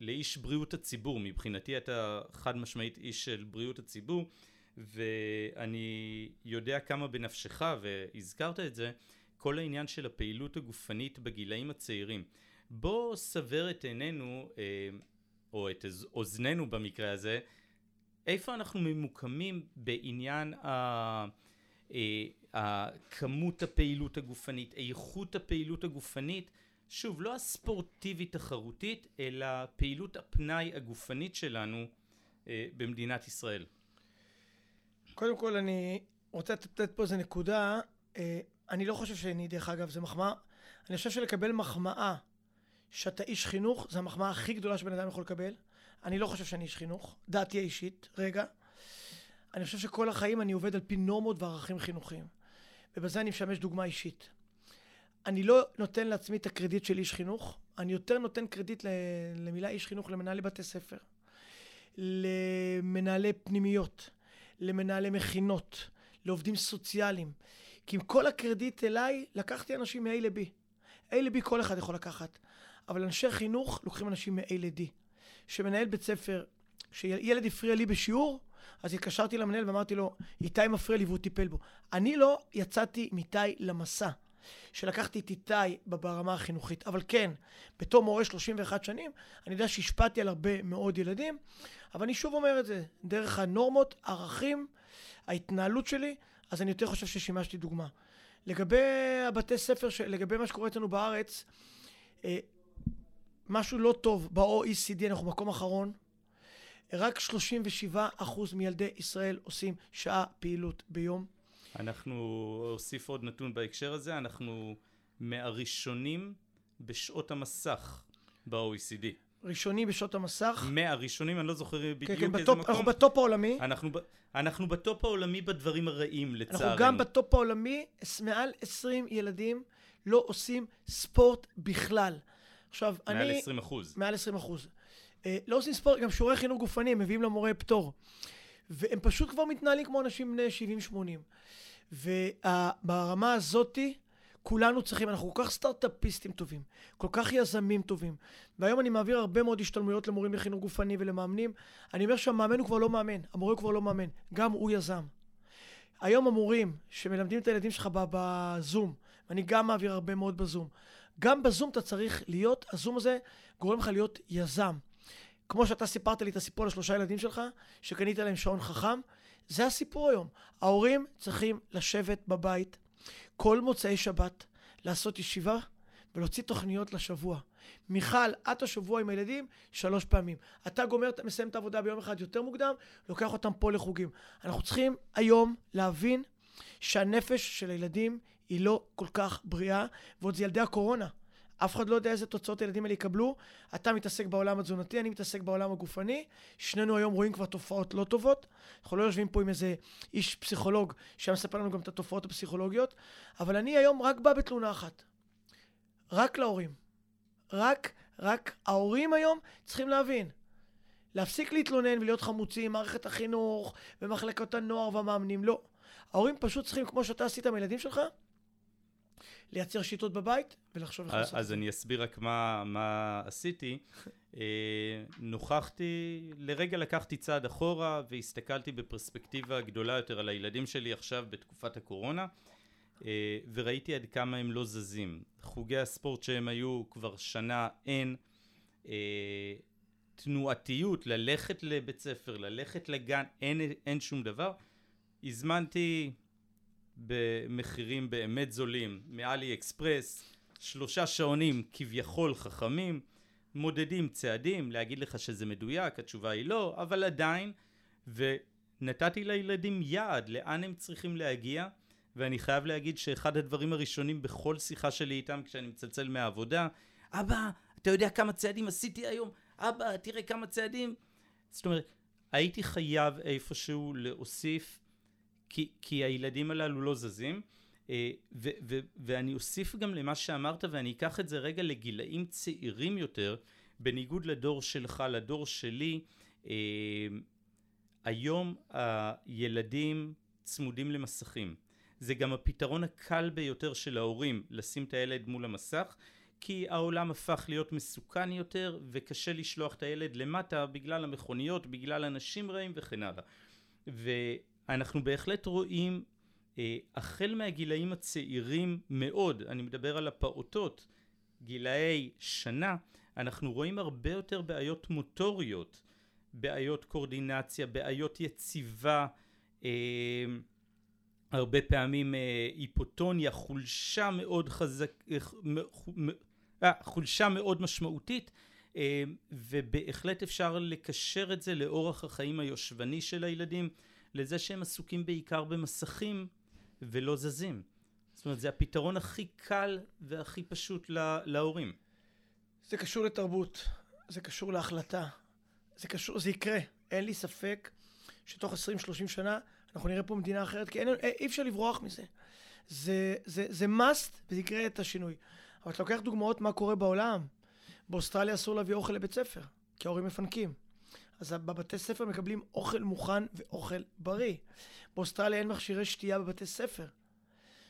לאיש בריאות הציבור. מבחינתי אתה חד משמעית איש של בריאות הציבור, ואני יודע כמה בנפשך, והזכרת את זה, כל העניין של הפעילות הגופנית בגילאים הצעירים. בוא סבר את עינינו, אה, או את אוזנינו במקרה הזה, איפה אנחנו ממוקמים בעניין ה... אה, כמות הפעילות הגופנית, איכות הפעילות הגופנית, שוב, לא הספורטיבית תחרותית, אלא פעילות הפנאי הגופנית שלנו אה, במדינת ישראל. קודם כל, אני רוצה לתת פה איזה נקודה. אה, אני לא חושב שאני, דרך אגב, זה מחמאה. אני חושב שלקבל מחמאה שאתה איש חינוך, זו המחמאה הכי גדולה שבן אדם יכול לקבל. אני לא חושב שאני איש חינוך, דעתי האישית, רגע. אני חושב שכל החיים אני עובד על פי נורמות וערכים חינוכיים. ובזה אני משמש דוגמה אישית. אני לא נותן לעצמי את הקרדיט של איש חינוך, אני יותר נותן קרדיט למילה איש חינוך למנהלי בתי ספר, למנהלי פנימיות, למנהלי מכינות, לעובדים סוציאליים. כי עם כל הקרדיט אליי, לקחתי אנשים מ-A ל-B. A ל-B כל אחד יכול לקחת, אבל אנשי חינוך לוקחים אנשים מ-A ל-D. שמנהל בית ספר, כשילד הפריע לי בשיעור, אז התקשרתי למנהל ואמרתי לו, איתי מפריע לי והוא טיפל בו. אני לא יצאתי עם איתי למסע. שלקחתי את איתי ברמה החינוכית. אבל כן, בתור מורה 31 שנים, אני יודע שהשפעתי על הרבה מאוד ילדים, אבל אני שוב אומר את זה, דרך הנורמות, ערכים, ההתנהלות שלי, אז אני יותר חושב ששימשתי דוגמה. לגבי הבתי ספר, לגבי מה שקורה אצלנו בארץ, אה, משהו לא טוב ב-OECD, אנחנו מקום אחרון. רק 37% מילדי ישראל עושים שעה פעילות ביום. אנחנו אוסיף עוד נתון בהקשר הזה, אנחנו מהראשונים בשעות המסך ב-OECD. ראשונים בשעות המסך. מהראשונים, אני לא זוכר בדיוק כן, כן, איזה בטופ, מקום. אנחנו בטופ העולמי. אנחנו, אנחנו בטופ העולמי בדברים הרעים, לצערנו. אנחנו גם בטופ העולמי, מעל 20 ילדים לא עושים ספורט בכלל. עכשיו, מעל אני... מעל 20 אחוז. מעל 20 אחוז. אה, לא עושים ספורט, גם שיעורי חינוך גופני, הם מביאים למורה פטור. והם פשוט כבר מתנהלים כמו אנשים בני 70-80. וברמה הזאתי, כולנו צריכים, אנחנו כל כך סטארט-אפיסטים טובים, כל כך יזמים טובים. והיום אני מעביר הרבה מאוד השתלמויות למורים לחינוך גופני ולמאמנים. אני אומר שהמאמן הוא כבר לא מאמן, המורה הוא כבר לא מאמן, גם הוא יזם. היום המורים שמלמדים את הילדים שלך בזום, ואני גם מעביר הרבה מאוד בזום, גם בזום אתה צריך להיות, הזום הזה גורם לך להיות יזם. כמו שאתה סיפרת לי את הסיפור לשלושה ילדים שלך, שקנית להם שעון חכם, זה הסיפור היום. ההורים צריכים לשבת בבית כל מוצאי שבת, לעשות ישיבה ולהוציא תוכניות לשבוע. מיכל, את השבוע עם הילדים שלוש פעמים. אתה גומר, מסיים את העבודה ביום אחד יותר מוקדם, לוקח אותם פה לחוגים. אנחנו צריכים היום להבין שהנפש של הילדים היא לא כל כך בריאה, ועוד זה ילדי הקורונה. אף אחד לא יודע איזה תוצאות הילדים האלה יקבלו. אתה מתעסק בעולם התזונתי, אני מתעסק בעולם הגופני. שנינו היום רואים כבר תופעות לא טובות. אנחנו לא יושבים פה עם איזה איש פסיכולוג שהיה מספר לנו גם את התופעות הפסיכולוגיות, אבל אני היום רק בא בתלונה אחת. רק להורים. רק, רק ההורים היום צריכים להבין. להפסיק להתלונן ולהיות חמוצים, מערכת החינוך ומחלקות הנוער והמאמנים, לא. ההורים פשוט צריכים, כמו שאתה עשית עם הילדים שלך, לייצר שיטות בבית ולחשוב איך לעשות. אז אני אסביר רק מה, מה עשיתי. אה, נוכחתי, לרגע לקחתי צעד אחורה והסתכלתי בפרספקטיבה גדולה יותר על הילדים שלי עכשיו בתקופת הקורונה. אה, וראיתי עד כמה הם לא זזים. חוגי הספורט שהם היו כבר שנה אין. אה, תנועתיות, ללכת לבית ספר, ללכת לגן, אין, אין שום דבר. הזמנתי במחירים באמת זולים מאלי אקספרס, שלושה שעונים כביכול חכמים, מודדים צעדים, להגיד לך שזה מדויק, התשובה היא לא, אבל עדיין, נתתי לילדים יעד לאן הם צריכים להגיע ואני חייב להגיד שאחד הדברים הראשונים בכל שיחה שלי איתם כשאני מצלצל מהעבודה אבא אתה יודע כמה צעדים עשיתי היום? אבא תראה כמה צעדים זאת אומרת הייתי חייב איפשהו להוסיף כי, כי הילדים הללו לא זזים אה, ו, ו, ואני אוסיף גם למה שאמרת ואני אקח את זה רגע לגילאים צעירים יותר בניגוד לדור שלך לדור שלי אה, היום הילדים צמודים למסכים זה גם הפתרון הקל ביותר של ההורים לשים את הילד מול המסך כי העולם הפך להיות מסוכן יותר וקשה לשלוח את הילד למטה בגלל המכוניות, בגלל אנשים רעים וכן הלאה. ואנחנו בהחלט רואים אה, החל מהגילאים הצעירים מאוד, אני מדבר על הפעוטות, גילאי שנה, אנחנו רואים הרבה יותר בעיות מוטוריות, בעיות קורדינציה, בעיות יציבה, אה, הרבה פעמים אה, היפוטוניה, חולשה מאוד חזק, אה, חולשה מאוד משמעותית אה, ובהחלט אפשר לקשר את זה לאורח החיים היושבני של הילדים לזה שהם עסוקים בעיקר במסכים ולא זזים. זאת אומרת זה הפתרון הכי קל והכי פשוט לה, להורים. זה קשור לתרבות, זה קשור להחלטה, זה קשור, זה יקרה, אין לי ספק שתוך 20-30 שנה אנחנו נראה פה מדינה אחרת, כי אין, אי אפשר לברוח מזה. זה, זה, זה must וזה יקרה את השינוי. אבל אתה לוקח דוגמאות מה קורה בעולם. באוסטרליה אסור להביא אוכל לבית ספר, כי ההורים מפנקים. אז בבתי ספר מקבלים אוכל מוכן ואוכל בריא. באוסטרליה אין מכשירי שתייה בבתי ספר.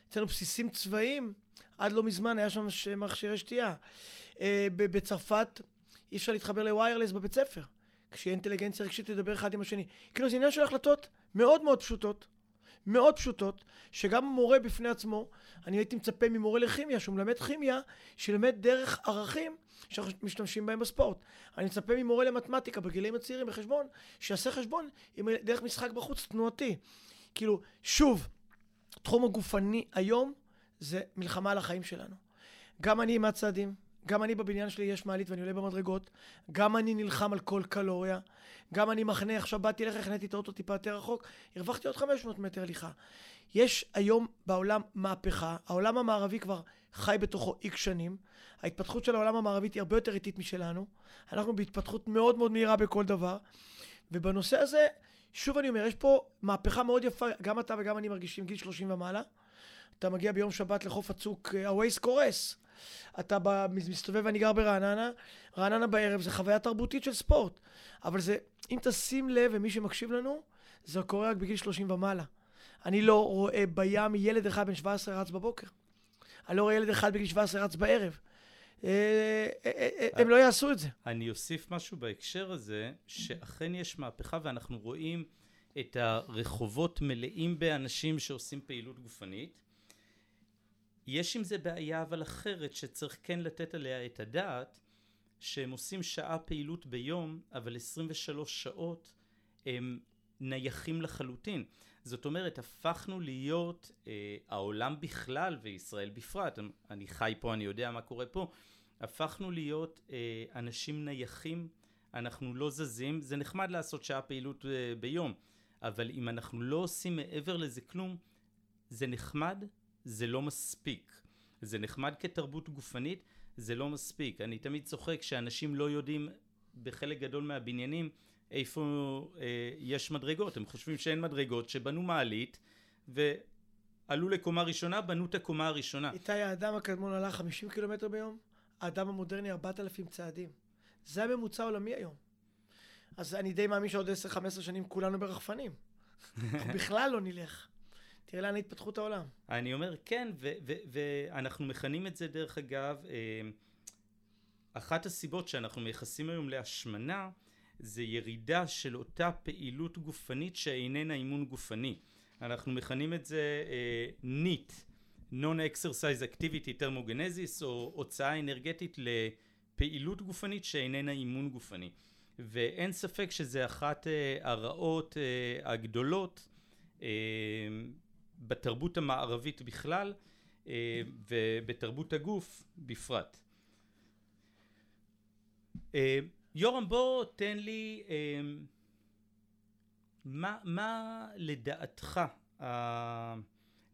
אצלנו בסיסים צבאיים, עד לא מזמן היה שם מכשירי שתייה. אה, בצרפת אי אפשר להתחבר לוויירלס בבית ספר. כשיהיה אינטליגנציה רגשית תדבר אחד עם השני. כאילו זה עניין של החלטות מאוד מאוד פשוטות, מאוד פשוטות, שגם המורה בפני עצמו, אני הייתי מצפה ממורה לכימיה, שהוא מלמד כימיה, שילמד דרך ערכים שאנחנו משתמשים בהם בספורט. אני מצפה ממורה למתמטיקה בגילים הצעירים בחשבון, שיעשה חשבון עם דרך משחק בחוץ תנועתי. כאילו, שוב, תחום הגופני היום זה מלחמה על החיים שלנו. גם אני עם הצעדים, גם אני בבניין שלי יש מעלית ואני עולה במדרגות, גם אני נלחם על כל קלוריה, גם אני מחנה, עכשיו באתי אליך, החניתי את האוטו טיפה יותר רחוק, הרווחתי עוד 500 מטר הליכה. יש היום בעולם מהפכה, העולם המערבי כבר חי בתוכו איקס שנים, ההתפתחות של העולם המערבי היא הרבה יותר איטית משלנו, אנחנו בהתפתחות מאוד מאוד מהירה בכל דבר, ובנושא הזה, שוב אני אומר, יש פה מהפכה מאוד יפה, גם אתה וגם אני מרגישים גיל 30 ומעלה, אתה מגיע ביום שבת לחוף הצוק, הווייס קורס. אתה מסתובב, אני גר ברעננה, רעננה בערב זה חוויה תרבותית של ספורט. אבל זה, אם תשים לב, ומי שמקשיב לנו, זה קורה רק בגיל 30 ומעלה. אני לא רואה בים ילד אחד בן 17 רץ בבוקר. אני לא רואה ילד אחד בגיל 17 רץ בערב. אה, אה, אה, הם לא יעשו את זה. אני אוסיף משהו בהקשר הזה, שאכן יש מהפכה ואנחנו רואים את הרחובות מלאים באנשים שעושים פעילות גופנית. יש עם זה בעיה אבל אחרת שצריך כן לתת עליה את הדעת שהם עושים שעה פעילות ביום אבל 23 שעות הם נייחים לחלוטין. זאת אומרת הפכנו להיות אה, העולם בכלל וישראל בפרט אני חי פה אני יודע מה קורה פה הפכנו להיות אה, אנשים נייחים. אנחנו לא זזים זה נחמד לעשות שעה פעילות אה, ביום אבל אם אנחנו לא עושים מעבר לזה כלום זה נחמד זה לא מספיק. זה נחמד כתרבות גופנית, זה לא מספיק. אני תמיד צוחק שאנשים לא יודעים בחלק גדול מהבניינים איפה אה, יש מדרגות. הם חושבים שאין מדרגות, שבנו מעלית ועלו לקומה ראשונה, בנו את הקומה הראשונה. איתי, האדם הקדמון הלך 50 קילומטר ביום, האדם המודרני 4,000 צעדים. זה הממוצע העולמי היום. אז אני די מאמין שעוד 10-15 שנים כולנו ברחפנים. בכלל לא נלך. תראה לאן התפתחות העולם. אני אומר, כן, ואנחנו מכנים את זה דרך אגב, אה, אחת הסיבות שאנחנו מייחסים היום להשמנה, זה ירידה של אותה פעילות גופנית שאיננה אימון גופני. אנחנו מכנים את זה uh, NEAT, Non-Exercise Activity Thermogenesis, או הוצאה אנרגטית לפעילות גופנית שאיננה אימון גופני. ואין ספק שזה אחת uh, הרעות הגדולות בתרבות המערבית בכלל אה, ובתרבות הגוף בפרט. אה, יורם בוא תן לי אה, מה, מה לדעתך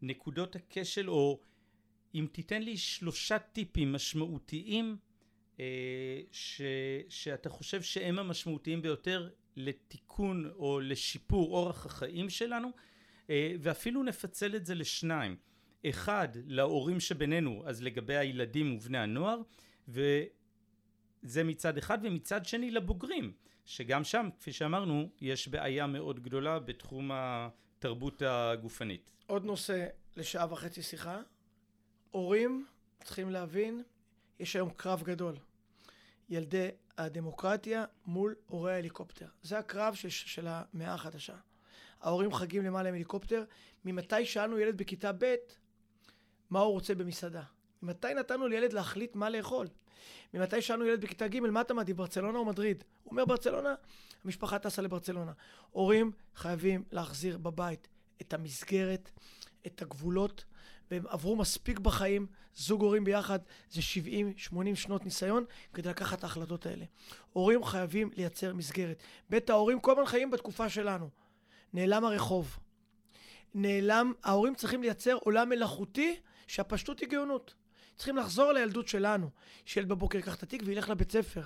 נקודות הכשל, או אם תיתן לי שלושה טיפים משמעותיים ש, שאתה חושב שהם המשמעותיים ביותר לתיקון או לשיפור אורח החיים שלנו, ואפילו נפצל את זה לשניים. אחד, להורים שבינינו, אז לגבי הילדים ובני הנוער, וזה מצד אחד, ומצד שני לבוגרים, שגם שם, כפי שאמרנו, יש בעיה מאוד גדולה בתחום התרבות הגופנית. עוד נושא לשעה וחצי שיחה. הורים צריכים להבין, יש היום קרב גדול. ילדי הדמוקרטיה מול הורי ההליקופטר. זה הקרב של, של המאה החדשה. ההורים חגים למעלה עם הליקופטר. ממתי שאלנו ילד בכיתה ב' מה הוא רוצה במסעדה? ממתי נתנו לילד להחליט מה לאכול? ממתי שאלנו ילד בכיתה ג' מה אתה מעדיף, ברצלונה או מדריד? הוא אומר ברצלונה, המשפחה טסה לברצלונה. הורים חייבים להחזיר בבית את המסגרת, את הגבולות, והם עברו מספיק בחיים, זוג הורים ביחד זה 70-80 שנות ניסיון כדי לקחת את ההחלטות האלה. הורים חייבים לייצר מסגרת. בית ההורים כל הזמן חיים בתקופה שלנו. נעלם הרחוב. נעלם, ההורים צריכים לייצר עולם מלאכותי שהפשטות היא גאונות. צריכים לחזור לילדות שלנו. שילד בבוקר ייקח את התיק וילך לבית ספר.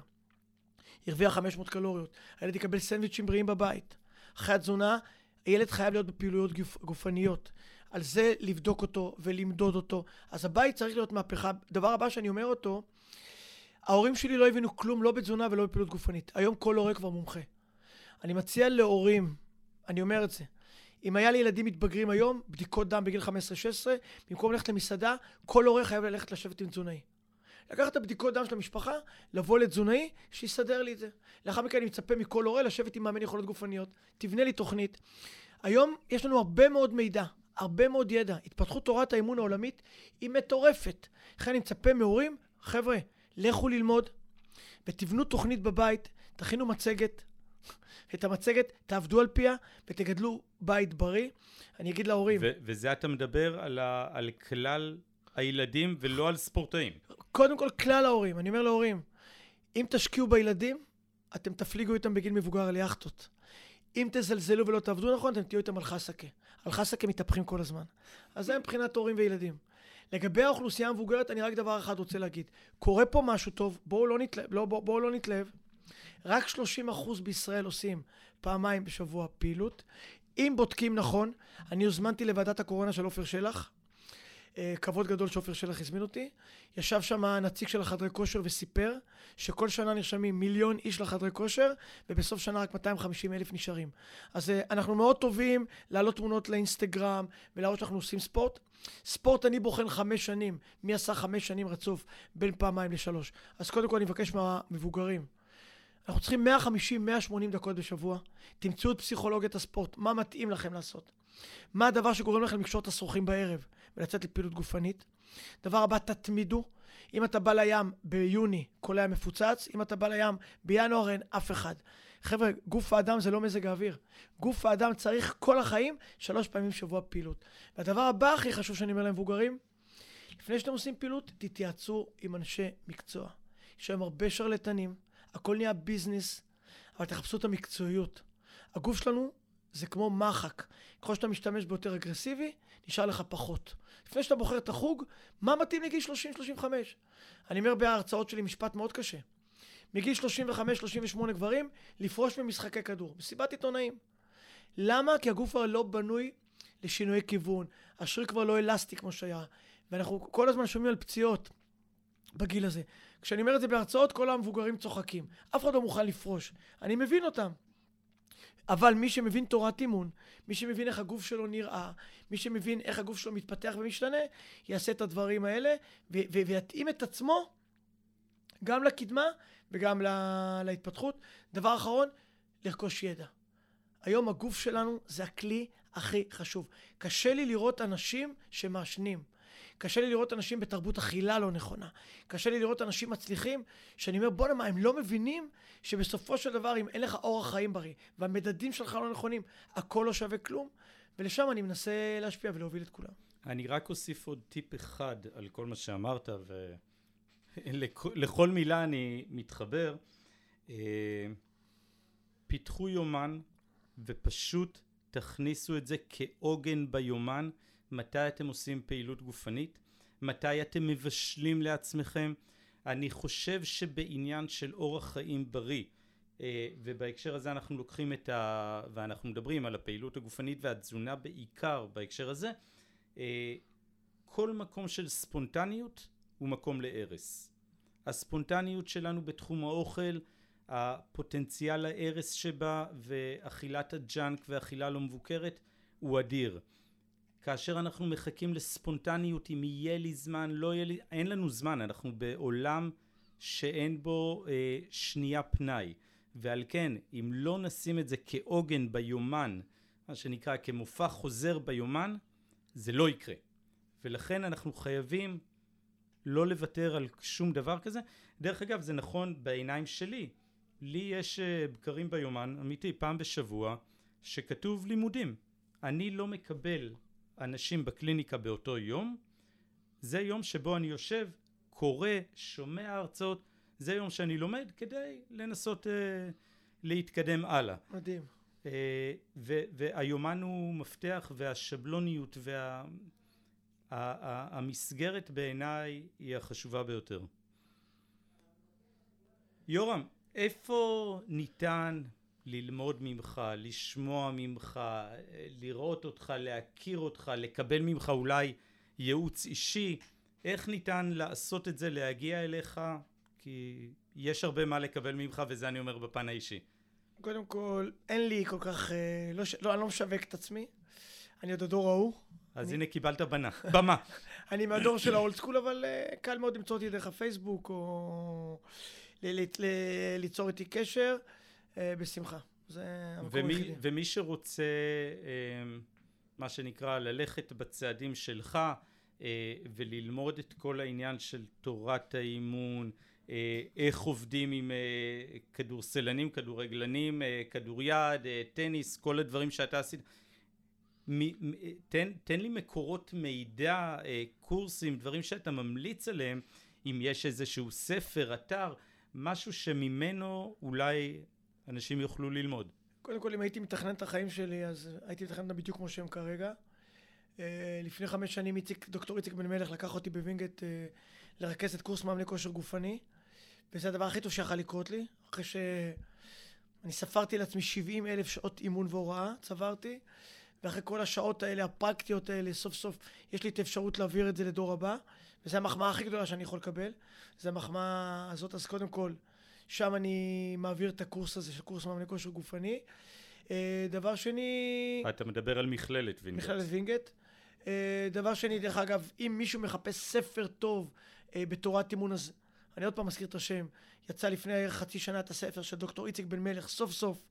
ירוויח 500 קלוריות. הילד יקבל סנדוויצ'ים בריאים בבית. אחרי התזונה, הילד חייב להיות בפעילויות גופ, גופניות. על זה לבדוק אותו ולמדוד אותו. אז הבית צריך להיות מהפכה. דבר הבא שאני אומר אותו, ההורים שלי לא הבינו כלום, לא בתזונה ולא בפעילות גופנית. היום כל הורה כבר מומחה. אני מציע להורים, אני אומר את זה, אם היה לי ילדים מתבגרים היום, בדיקות דם בגיל 15-16, במקום ללכת למסעדה, כל הורה חייב ללכת לשבת עם תזונאי. לקחת את הבדיקות דם של המשפחה, לבוא לתזונאי, שיסדר לי את זה. לאחר מכן אני מצפה מכל הורה לשבת עם מאמן יכולות גופניות, תבנה לי תוכנית. היום יש לנו הרבה מאוד מידע, הרבה מאוד ידע. התפתחות תורת האימון העולמית היא מטורפת. לכן אני מצפה מהורים, חבר'ה, לכו ללמוד ותבנו תוכנית בבית, תכינו מצגת, את המצגת, תעבדו על פיה ותגדלו בית בריא. אני אגיד להורים... ו- וזה אתה מדבר על, ה- על כלל הילדים ולא על ספורטאים. קודם כל, כלל ההורים. אני אומר להורים, אם תשקיעו בילדים, אתם תפליגו איתם בגיל מבוגר על יאכטות. אם תזלזלו ולא תעבדו נכון, אתם תהיו איתם על חסקה. על חסקה מתהפכים כל הזמן. אז זה מבחינת הורים וילדים. לגבי האוכלוסייה המבוגרת, אני רק דבר אחד רוצה להגיד. קורה פה משהו טוב, בואו לא נתלהב. לא, בוא, בוא לא נתלהב. רק 30% בישראל עושים פעמיים בשבוע פעילות. אם בודקים נכון, אני הוזמנתי לוועדת הקורונה של עופר שלח. אה, כבוד גדול שעופר שלח הזמין אותי. ישב שם הנציג של החדרי כושר וסיפר שכל שנה נרשמים מיליון איש לחדרי כושר, ובסוף שנה רק 250 אלף נשארים. אז אה, אנחנו מאוד טובים להעלות תמונות לאינסטגרם ולהראות שאנחנו עושים ספורט. ספורט אני בוחן חמש שנים. מי עשה חמש שנים רצוף בין פעמיים לשלוש? אז קודם כל אני מבקש מהמבוגרים. אנחנו צריכים 150-180 דקות בשבוע. תמצאו את פסיכולוגיית הספורט, מה מתאים לכם לעשות. מה הדבר שגורם לכם לקשור את השרוכים בערב ולצאת לפעילות גופנית. דבר הבא, תתמידו. אם אתה בא לים ביוני, הים מפוצץ, אם אתה בא לים בינואר אין אף אחד. חבר'ה, גוף האדם זה לא מזג האוויר. גוף האדם צריך כל החיים שלוש פעמים בשבוע פעילות. והדבר הבא הכי חשוב שאני אומר למבוגרים, לפני שאתם עושים פעילות, תתייעצו עם אנשי מקצוע. יש היום הרבה שרלטנים, הכל נהיה ביזנס, אבל תחפשו את המקצועיות. הגוף שלנו זה כמו מחק. ככל שאתה משתמש ביותר אגרסיבי, נשאר לך פחות. לפני שאתה בוחר את החוג, מה מתאים לגיל 30-35? אני אומר בהרצאות שלי משפט מאוד קשה. מגיל 35-38 גברים, לפרוש ממשחקי כדור. מסיבת עיתונאים. למה? כי הגוף כבר לא בנוי לשינויי כיוון. השריר כבר לא אלסטי כמו שהיה. ואנחנו כל הזמן שומעים על פציעות בגיל הזה. כשאני אומר את זה בהרצאות, כל המבוגרים צוחקים. אף אחד לא מוכן לפרוש. אני מבין אותם. אבל מי שמבין תורת אימון, מי שמבין איך הגוף שלו נראה, מי שמבין איך הגוף שלו מתפתח ומשתנה, יעשה את הדברים האלה ו- ו- ויתאים את עצמו גם לקדמה וגם לה- להתפתחות. דבר אחרון, לרכוש ידע. היום הגוף שלנו זה הכלי הכי חשוב. קשה לי לראות אנשים שמעשנים. קשה לי לראות אנשים בתרבות אכילה לא נכונה. קשה לי לראות אנשים מצליחים, שאני אומר, בואנה, מה, הם לא מבינים שבסופו של דבר, אם אין לך אורח חיים בריא, והמדדים שלך לא נכונים, הכל לא שווה כלום, ולשם אני מנסה להשפיע ולהוביל את כולם. אני רק אוסיף עוד טיפ אחד על כל מה שאמרת, ולכל מילה אני מתחבר. אה, פיתחו יומן ופשוט תכניסו את זה כעוגן ביומן, מתי אתם עושים פעילות גופנית, מתי אתם מבשלים לעצמכם. אני חושב שבעניין של אורח חיים בריא, אה, ובהקשר הזה אנחנו לוקחים את ה... ואנחנו מדברים על הפעילות הגופנית והתזונה בעיקר בהקשר הזה, אה, כל מקום של ספונטניות הוא מקום להרס. הספונטניות שלנו בתחום האוכל, הפוטנציאל ההרס שבה ואכילת הג'אנק ואכילה לא מבוקרת הוא אדיר. כאשר אנחנו מחכים לספונטניות אם יהיה לי זמן לא יהיה לי אין לנו זמן אנחנו בעולם שאין בו אה, שנייה פנאי. ועל כן אם לא נשים את זה כעוגן ביומן מה שנקרא כמופע חוזר ביומן זה לא יקרה. ולכן אנחנו חייבים לא לוותר על שום דבר כזה. דרך אגב זה נכון בעיניים שלי. לי יש אה, בקרים ביומן אמיתי פעם בשבוע שכתוב לימודים. אני לא מקבל אנשים בקליניקה באותו יום זה יום שבו אני יושב קורא שומע הרצאות זה יום שאני לומד כדי לנסות uh, להתקדם הלאה. מדהים. Uh, והיומן הוא מפתח והשבלוניות והמסגרת וה, בעיניי היא החשובה ביותר. יורם, איפה ניתן ללמוד ממך, לשמוע ממך, לראות אותך, להכיר אותך, לקבל ממך אולי ייעוץ אישי, איך ניתן לעשות את זה, להגיע אליך, כי יש הרבה מה לקבל ממך וזה אני אומר בפן האישי. קודם כל, אין לי כל כך, אה, לא, לא, אני לא משווק את עצמי, אני עוד הדור ההוא. אז אני... הנה קיבלת בנה, במה. אני מהדור של האולד סקול, אבל uh, קל מאוד למצוא אותי דרך הפייסבוק, או ל- ל- ל- ליצור איתי קשר, uh, בשמחה. זה המקום ומי, היחידי. ומי שרוצה, uh, מה שנקרא, ללכת בצעדים שלך, uh, וללמוד את כל העניין של תורת האימון, אה, איך עובדים עם אה, כדורסלנים, כדורגלנים, אה, כדוריד, טניס, כל הדברים שאתה עשית. תן, תן לי מקורות מידע, קורסים, דברים שאתה ממליץ עליהם, אם יש איזשהו ספר, אתר, משהו שממנו אולי אנשים יוכלו ללמוד. קודם כל, אם הייתי מתכנן את החיים שלי, אז הייתי מתכנן אותם בדיוק כמו שהם כרגע. לפני חמש שנים איציק, דוקטור איציק בן מלך לקח אותי בווינגייט לרכז את קורס מאמני כושר גופני. וזה הדבר הכי טוב שיכול לקרות לי, אחרי שאני ספרתי לעצמי 70 אלף שעות אימון והוראה, צברתי, ואחרי כל השעות האלה, הפרקטיות האלה, סוף סוף יש לי את האפשרות להעביר את זה לדור הבא, וזו המחמאה הכי גדולה שאני יכול לקבל, זו המחמאה הזאת, אז קודם כל, שם אני מעביר את הקורס הזה, של קורס מאמני כושר גופני. אה, דבר שני... אתה מדבר על מכללת וינגייט. מכללת וינגייט. אה, דבר שני, דרך אגב, אם מישהו מחפש ספר טוב אה, בתורת אימון, אז אני עוד פעם מזכיר את השם, יצא לפני חצי שנה את הספר של דוקטור איציק בן מלך, סוף סוף,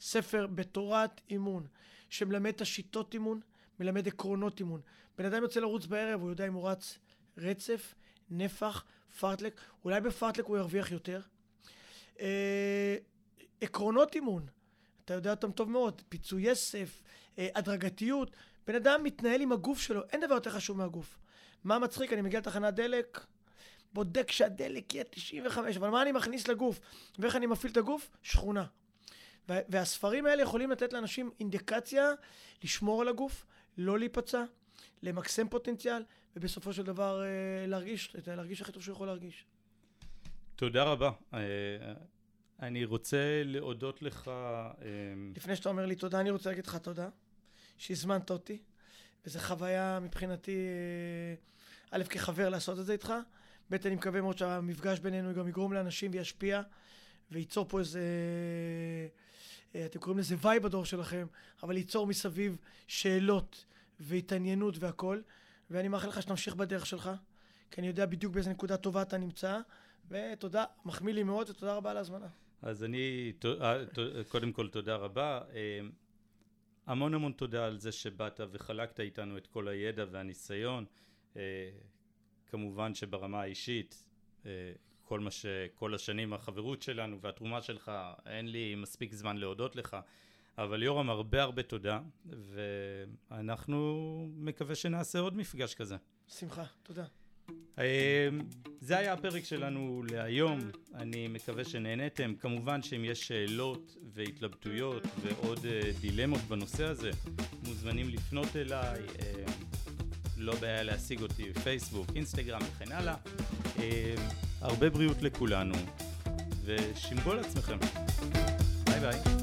ספר בתורת אימון, שמלמד את השיטות אימון, מלמד עקרונות אימון. בן אדם יוצא לרוץ בערב, הוא יודע אם הוא רץ רצף, נפח, פרטלק, אולי בפרטלק הוא ירוויח יותר. אה, עקרונות אימון, אתה יודע אותם טוב מאוד, פיצוי יסף, אה, הדרגתיות. בן אדם מתנהל עם הגוף שלו, אין דבר יותר חשוב מהגוף. מה מצחיק? אני מגיע לתחנת דלק, בודק שהדלק יהיה 95, אבל מה אני מכניס לגוף ואיך אני מפעיל את הגוף? שכונה. והספרים האלה יכולים לתת לאנשים אינדיקציה לשמור על הגוף, לא להיפצע, למקסם פוטנציאל, ובסופו של דבר אה, להרגיש, להרגיש הכי טוב שהוא יכול להרגיש. תודה רבה. אה, אני רוצה להודות לך... אה, לפני שאתה אומר לי תודה, אני רוצה להגיד לך תודה, שהזמנת אותי, וזו חוויה מבחינתי, א', כחבר לעשות את זה איתך, ב', אני מקווה מאוד שהמפגש בינינו גם יגרום לאנשים וישפיע, וייצור פה איזה... אה, אתם קוראים לזה וייב בדור שלכם, אבל ייצור מסביב שאלות והתעניינות והכול. ואני מאחל לך שתמשיך בדרך שלך, כי אני יודע בדיוק באיזה נקודה טובה אתה נמצא, ותודה, מחמיא לי מאוד, ותודה רבה על ההזמנה. אז אני, אה, קודם כל תודה רבה. אה, המון המון תודה על זה שבאת וחלקת איתנו את כל הידע והניסיון. כמובן שברמה האישית אה, כל מה ש... כל השנים החברות שלנו והתרומה שלך אין לי מספיק זמן להודות לך אבל יורם הרבה הרבה תודה ואנחנו מקווה שנעשה עוד מפגש כזה. שמחה, תודה. זה היה הפרק שלנו להיום, אני מקווה שנהניתם. כמובן שאם יש שאלות והתלבטויות ועוד דילמות בנושא הזה, מוזמנים לפנות אליי. לא בעיה להשיג אותי בפייסבוק, אינסטגרם וכן הלאה. הרבה בריאות לכולנו, ושמרו על עצמכם. ביי ביי.